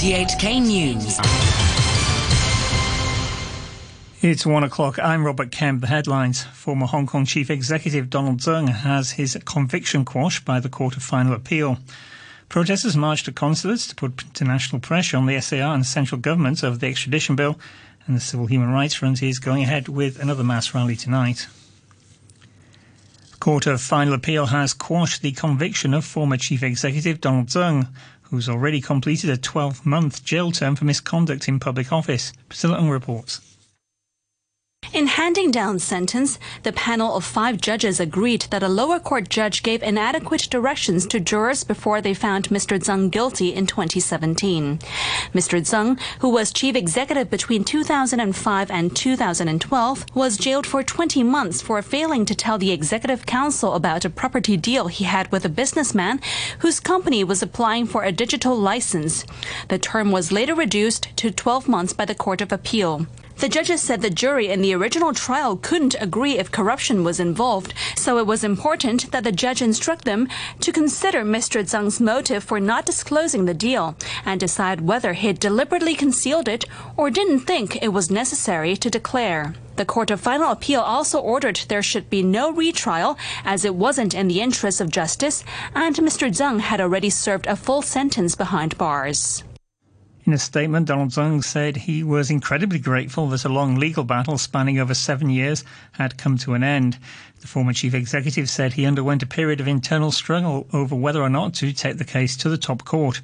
RTHK News. It's one o'clock. I'm Robert Kemp. The headlines. Former Hong Kong Chief Executive Donald Tsang has his conviction quashed by the Court of Final Appeal. Protesters marched to consulates to put international pressure on the SAR and central governments over the extradition bill, and the Civil Human Rights Front is going ahead with another mass rally tonight. Court of Final Appeal has quashed the conviction of former Chief Executive Donald Tsang, who's already completed a 12 month jail term for misconduct in public office. Priscilla Ung reports. In handing down sentence, the panel of five judges agreed that a lower court judge gave inadequate directions to jurors before they found Mr. Tsang guilty in 2017. Mr. Tsang, who was chief executive between 2005 and 2012, was jailed for 20 months for failing to tell the executive council about a property deal he had with a businessman whose company was applying for a digital license. The term was later reduced to 12 months by the Court of Appeal. The judges said the jury in the original trial couldn't agree if corruption was involved, so it was important that the judge instruct them to consider Mr. Tsang's motive for not disclosing the deal and decide whether he deliberately concealed it or didn't think it was necessary to declare. The Court of Final Appeal also ordered there should be no retrial as it wasn't in the interest of justice and Mr. Zhang had already served a full sentence behind bars. In a statement, Donald Tsang said he was incredibly grateful that a long legal battle spanning over seven years had come to an end. The former chief executive said he underwent a period of internal struggle over whether or not to take the case to the top court.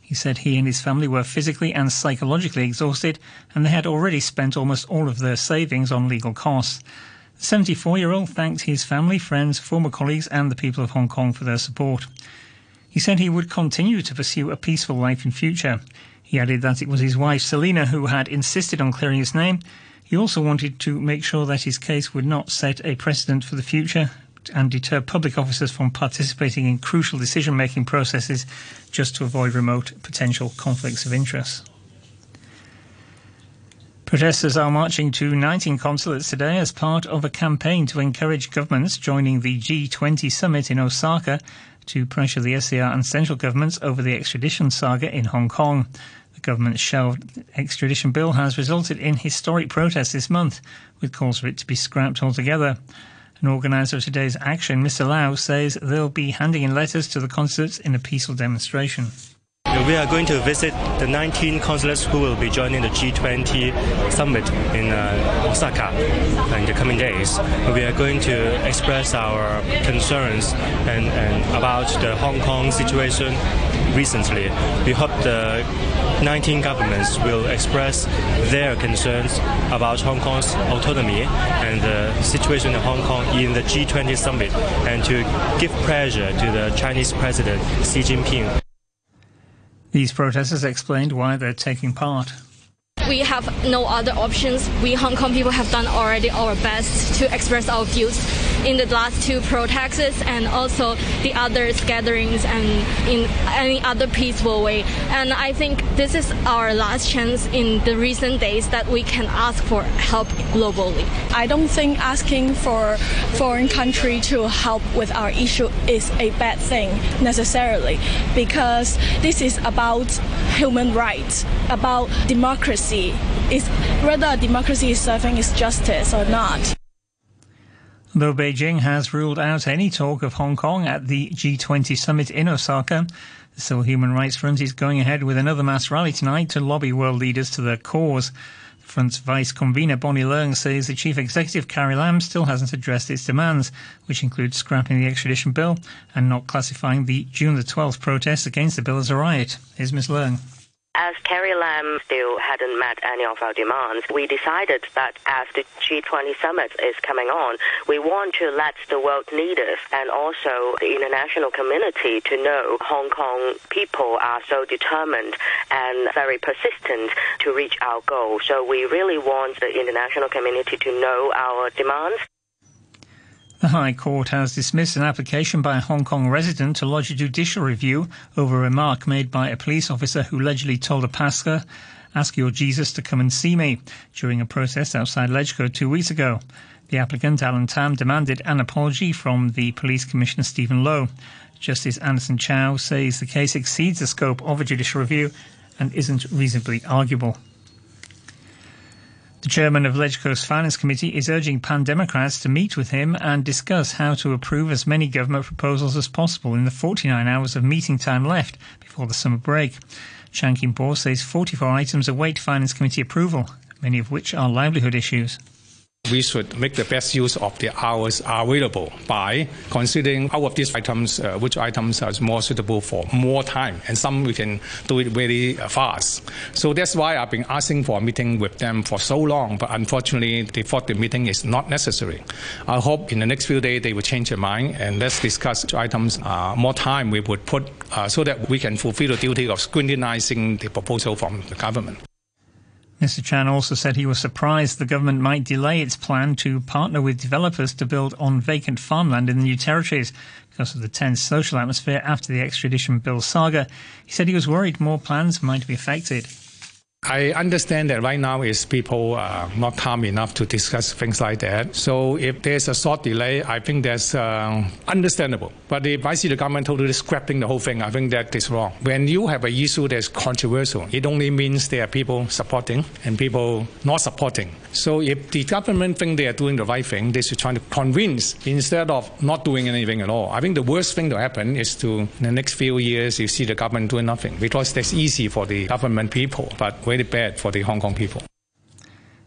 He said he and his family were physically and psychologically exhausted and they had already spent almost all of their savings on legal costs. The 74 year old thanked his family, friends, former colleagues, and the people of Hong Kong for their support. He said he would continue to pursue a peaceful life in future. He added that it was his wife Selina who had insisted on clearing his name. He also wanted to make sure that his case would not set a precedent for the future and deter public officers from participating in crucial decision making processes just to avoid remote potential conflicts of interest. Protesters are marching to 19 consulates today as part of a campaign to encourage governments joining the G20 summit in Osaka to pressure the SAR and central governments over the extradition saga in Hong Kong government's shelved extradition bill has resulted in historic protests this month, with calls for it to be scrapped altogether. An organiser of today's action, Mr. Lau, says they'll be handing in letters to the consulates in a peaceful demonstration. We are going to visit the 19 consulates who will be joining the G20 summit in uh, Osaka in the coming days. We are going to express our concerns and, and about the Hong Kong situation recently. We hope the 19 governments will express their concerns about Hong Kong's autonomy and the situation in Hong Kong in the G20 summit and to give pressure to the Chinese President Xi Jinping. These protesters explained why they're taking part. We have no other options. We Hong Kong people have done already our best to express our views in the last two protests and also the other gatherings and in any other peaceful way. And I think this is our last chance in the recent days that we can ask for help globally. I don't think asking for foreign country to help with our issue is a bad thing necessarily because this is about human rights, about democracy. Is whether democracy is serving its justice or not. Though Beijing has ruled out any talk of Hong Kong at the G20 summit in Osaka, the Civil Human Rights Front is going ahead with another mass rally tonight to lobby world leaders to their cause. The Front's vice convener Bonnie Leung says the chief executive Carrie Lam still hasn't addressed its demands, which include scrapping the extradition bill and not classifying the June the 12th protests against the bill as a riot. Here's Ms. Leung. As Carrie Lam still hadn't met any of our demands, we decided that as the G20 summit is coming on, we want to let the world leaders and also the international community to know Hong Kong people are so determined and very persistent to reach our goal. So we really want the international community to know our demands. The High Court has dismissed an application by a Hong Kong resident to lodge a judicial review over a remark made by a police officer who allegedly told a pastor, Ask your Jesus to come and see me, during a protest outside Legco two weeks ago. The applicant, Alan Tam, demanded an apology from the Police Commissioner Stephen Lo. Justice Anderson Chow says the case exceeds the scope of a judicial review and isn't reasonably arguable. The chairman of LegCo's Finance Committee is urging Pan Democrats to meet with him and discuss how to approve as many government proposals as possible in the 49 hours of meeting time left before the summer break. Chan Kin-por says 44 items await Finance Committee approval, many of which are livelihood issues. We should make the best use of the hours available by considering out of these items, uh, which items are more suitable for more time, and some we can do it very uh, fast. So that's why I've been asking for a meeting with them for so long, but unfortunately, they thought the meeting is not necessary. I hope in the next few days they will change their mind and let's discuss items uh, more time we would put uh, so that we can fulfill the duty of scrutinizing the proposal from the government. Mr. Chan also said he was surprised the government might delay its plan to partner with developers to build on vacant farmland in the new territories because of the tense social atmosphere after the extradition bill saga. He said he was worried more plans might be affected. I understand that right now is people uh, not calm enough to discuss things like that. So if there's a short delay, I think that's uh, understandable. But if I see the government totally scrapping the whole thing, I think that is wrong. When you have an issue that's controversial, it only means there are people supporting and people not supporting. So if the government think they are doing the right thing, they should try to convince instead of not doing anything at all. I think the worst thing to happen is to in the next few years you see the government doing nothing because that's easy for the government people. But when very bad for the Hong Kong people.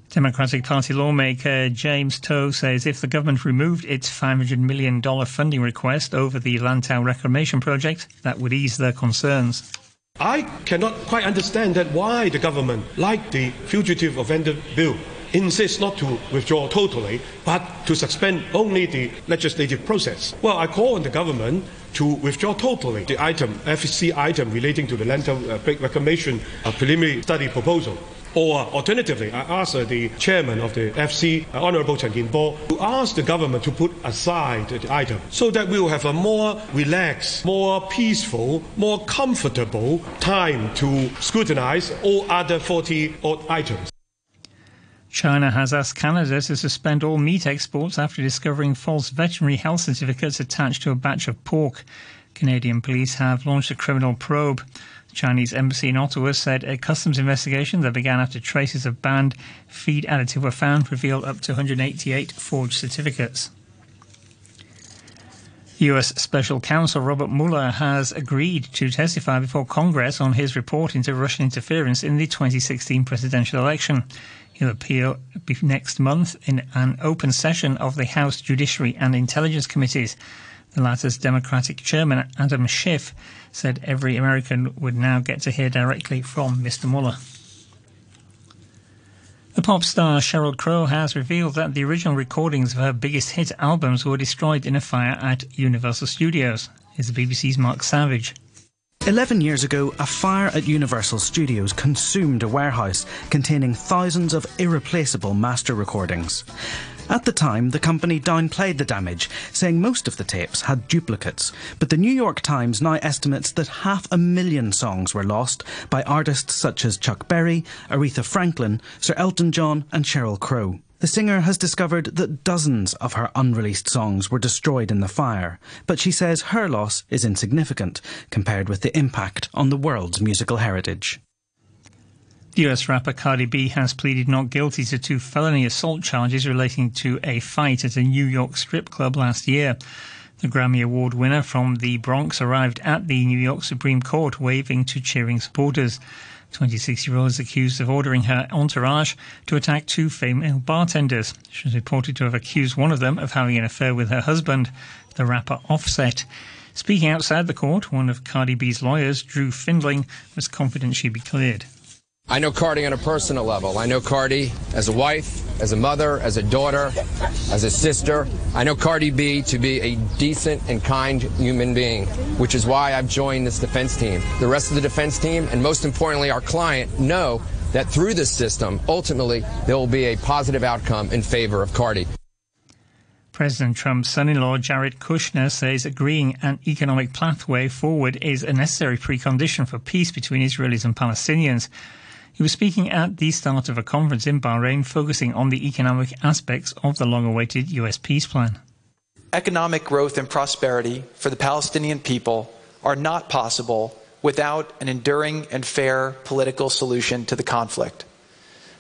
Democratic Party lawmaker James To says if the government removed its $500 million funding request over the Lantau Reclamation Project, that would ease their concerns. I cannot quite understand that why the government, like the Fugitive Offender Bill, insists not to withdraw totally, but to suspend only the legislative process. Well, I call on the government to withdraw totally the item, FCC item relating to the Lantau uh, reclamation uh, preliminary study proposal. Or alternatively, I ask uh, the chairman of the FC, uh, Honorable Chan Kin-por, to ask the government to put aside the item so that we will have a more relaxed, more peaceful, more comfortable time to scrutinize all other 40 odd items. China has asked Canada to suspend all meat exports after discovering false veterinary health certificates attached to a batch of pork. Canadian police have launched a criminal probe. The Chinese embassy in Ottawa said a customs investigation that began after traces of banned feed additive were found revealed up to 188 forged certificates. US Special Counsel Robert Mueller has agreed to testify before Congress on his report into Russian interference in the 2016 presidential election. He'll appear next month in an open session of the House Judiciary and Intelligence Committees. The latter's Democratic chairman, Adam Schiff, said every American would now get to hear directly from Mr. Mueller. The pop star Sheryl Crow has revealed that the original recordings of her biggest hit albums were destroyed in a fire at Universal Studios. Here's the BBC's Mark Savage. Eleven years ago, a fire at Universal Studios consumed a warehouse containing thousands of irreplaceable master recordings. At the time, the company downplayed the damage, saying most of the tapes had duplicates. But the New York Times now estimates that half a million songs were lost by artists such as Chuck Berry, Aretha Franklin, Sir Elton John, and Sheryl Crow. The singer has discovered that dozens of her unreleased songs were destroyed in the fire, but she says her loss is insignificant compared with the impact on the world's musical heritage. US rapper Cardi B has pleaded not guilty to two felony assault charges relating to a fight at a New York strip club last year. The Grammy Award winner from the Bronx arrived at the New York Supreme Court waving to cheering supporters. 26 year old is accused of ordering her entourage to attack two female bartenders. She reported to have accused one of them of having an affair with her husband, the rapper Offset. Speaking outside the court, one of Cardi B's lawyers, Drew Findling, was confident she'd be cleared. I know Cardi on a personal level. I know Cardi as a wife, as a mother, as a daughter, as a sister. I know Cardi B to be a decent and kind human being, which is why I've joined this defense team. The rest of the defense team, and most importantly, our client, know that through this system, ultimately, there will be a positive outcome in favor of Cardi. President Trump's son in law, Jared Kushner, says agreeing an economic pathway forward is a necessary precondition for peace between Israelis and Palestinians. He was speaking at the start of a conference in Bahrain focusing on the economic aspects of the long awaited US peace plan. Economic growth and prosperity for the Palestinian people are not possible without an enduring and fair political solution to the conflict,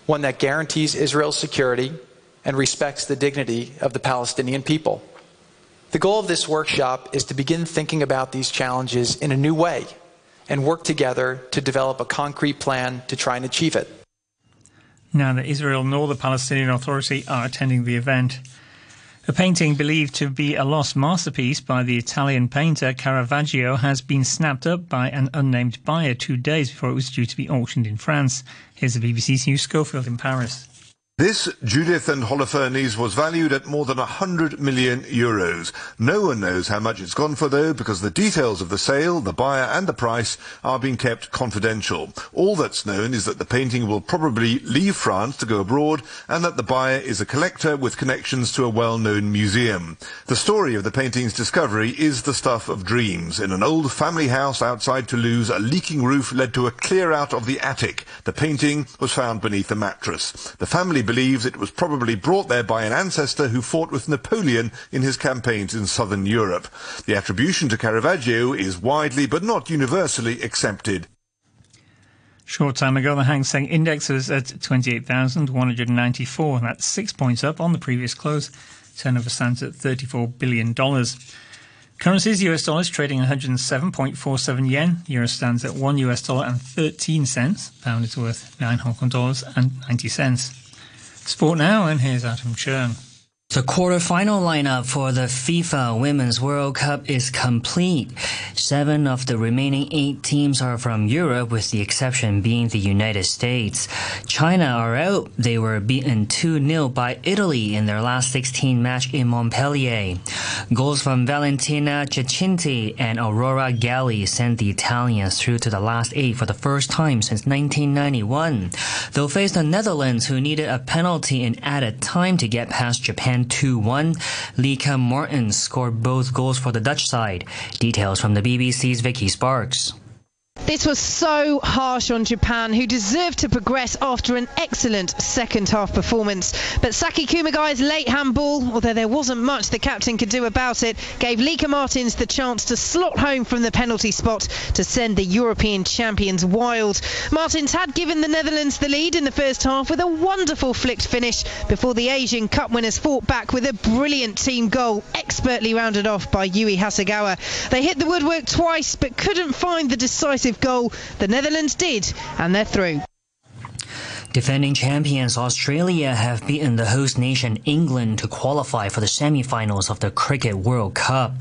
one that guarantees Israel's security and respects the dignity of the Palestinian people. The goal of this workshop is to begin thinking about these challenges in a new way and work together to develop a concrete plan to try and achieve it. Neither Israel nor the Palestinian Authority are attending the event. A painting believed to be a lost masterpiece by the Italian painter Caravaggio has been snapped up by an unnamed buyer two days before it was due to be auctioned in France. Here's the BBC's Hugh Schofield in Paris. This Judith and Holofernes was valued at more than 100 million euros. No one knows how much it's gone for though because the details of the sale, the buyer and the price are being kept confidential. All that's known is that the painting will probably leave France to go abroad and that the buyer is a collector with connections to a well-known museum. The story of the painting's discovery is the stuff of dreams. In an old family house outside Toulouse, a leaking roof led to a clear out of the attic. The painting was found beneath a mattress. The family believes it was probably brought there by an ancestor who fought with Napoleon in his campaigns in southern Europe. The attribution to Caravaggio is widely but not universally accepted. Short time ago, the Hang Seng Index was at 28,194. That's six points up on the previous close. Turnover stands at $34 billion. Currencies, US dollars trading 107.47 yen. Euro stands at 1 US dollar and 13 cents. Pound is worth 9 Hong Kong dollars and 90 cents. Sport now, and here's Adam Chern. The quarterfinal lineup for the FIFA Women's World Cup is complete. Seven of the remaining eight teams are from Europe, with the exception being the United States. China are out. They were beaten 2-0 by Italy in their last 16 match in Montpellier. Goals from Valentina Giacinti and Aurora Galli sent the Italians through to the last eight for the first time since 1991. They'll face the Netherlands, who needed a penalty in added time to get past Japan 2-1. Lieke Martens scored both goals for the Dutch side. Details from the BBC's Vicky Sparks. This was so harsh on Japan, who deserved to progress after an excellent second half performance. But Saki Kumagai's late handball, although there wasn't much the captain could do about it, gave Lieke Martens the chance to slot home from the penalty spot to send the European champions wild. Martins had given the Netherlands the lead in the first half with a wonderful flicked finish before the Asian Cup winners fought back with a brilliant team goal, expertly rounded off by Yui Hasegawa. They hit the woodwork twice but couldn't find the decisive goal. The Netherlands did, and they're through. Defending champions Australia have beaten the host nation England to qualify for the semi-finals of the Cricket World Cup.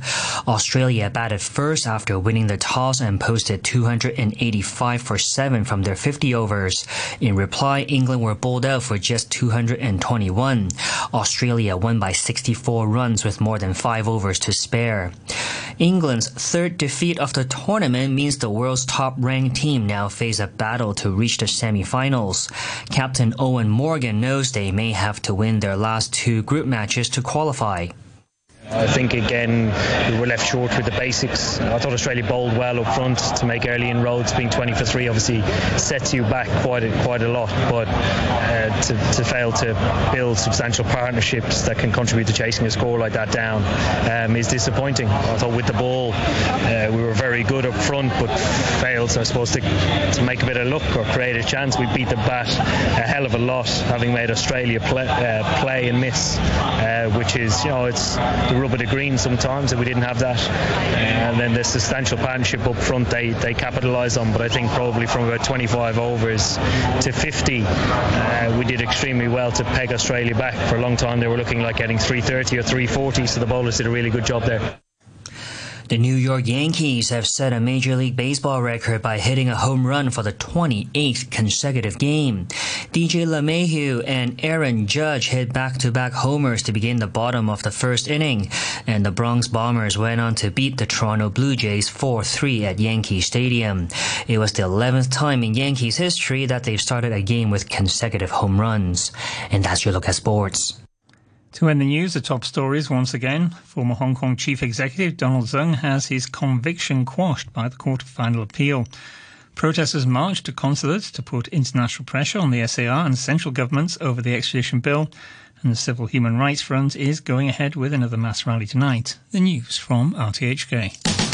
Australia batted first after winning the toss and posted 285 for 7 from their 50 overs. In reply, England were bowled out for just 221. Australia won by 64 runs with more than 5 overs to spare. England's third defeat of the tournament means the world's top-ranked team now face a battle to reach the semi-finals. Captain Eoin Morgan knows they may have to win their last two group matches to qualify. I think again we were left short with the basics. I thought Australia bowled well up front to make early inroads. Being 20 for three obviously sets you back quite a, quite a lot, but uh, to, to, fail to build substantial partnerships that can contribute to chasing a score like that down um, is disappointing. I thought with the ball uh, we were very good up front, but failed, I suppose, to, to make a bit of luck or create a chance. We beat the bat a hell of a lot, having made Australia play, uh, play and miss, uh, which is you know it's rub of the green sometimes, and we didn't have that. And then the substantial partnership up front they, they capitalised on, but I think probably from about 25 overs to 50, uh, we did extremely well to peg Australia back. For a long time, they were looking like getting 330 or 340, so the bowlers did a really good job there. The New York Yankees have set a Major League Baseball record by hitting a home run for the 28th consecutive game. DJ LeMahieu and Aaron Judge hit back-to-back homers to begin the bottom of the first inning, and the Bronx Bombers went on to beat the Toronto Blue Jays 4-3 at Yankee Stadium. It was the 11th time in Yankees history that they've started a game with consecutive home runs. And that's your look at sports. To end the news, the top stories once again. Former Hong Kong Chief Executive Donald Tsang has his conviction quashed by the Court of Final Appeal. Protesters marched to consulates to put international pressure on the SAR and central governments over the extradition bill. And the Civil Human Rights Front is going ahead with another mass rally tonight. The news from RTHK.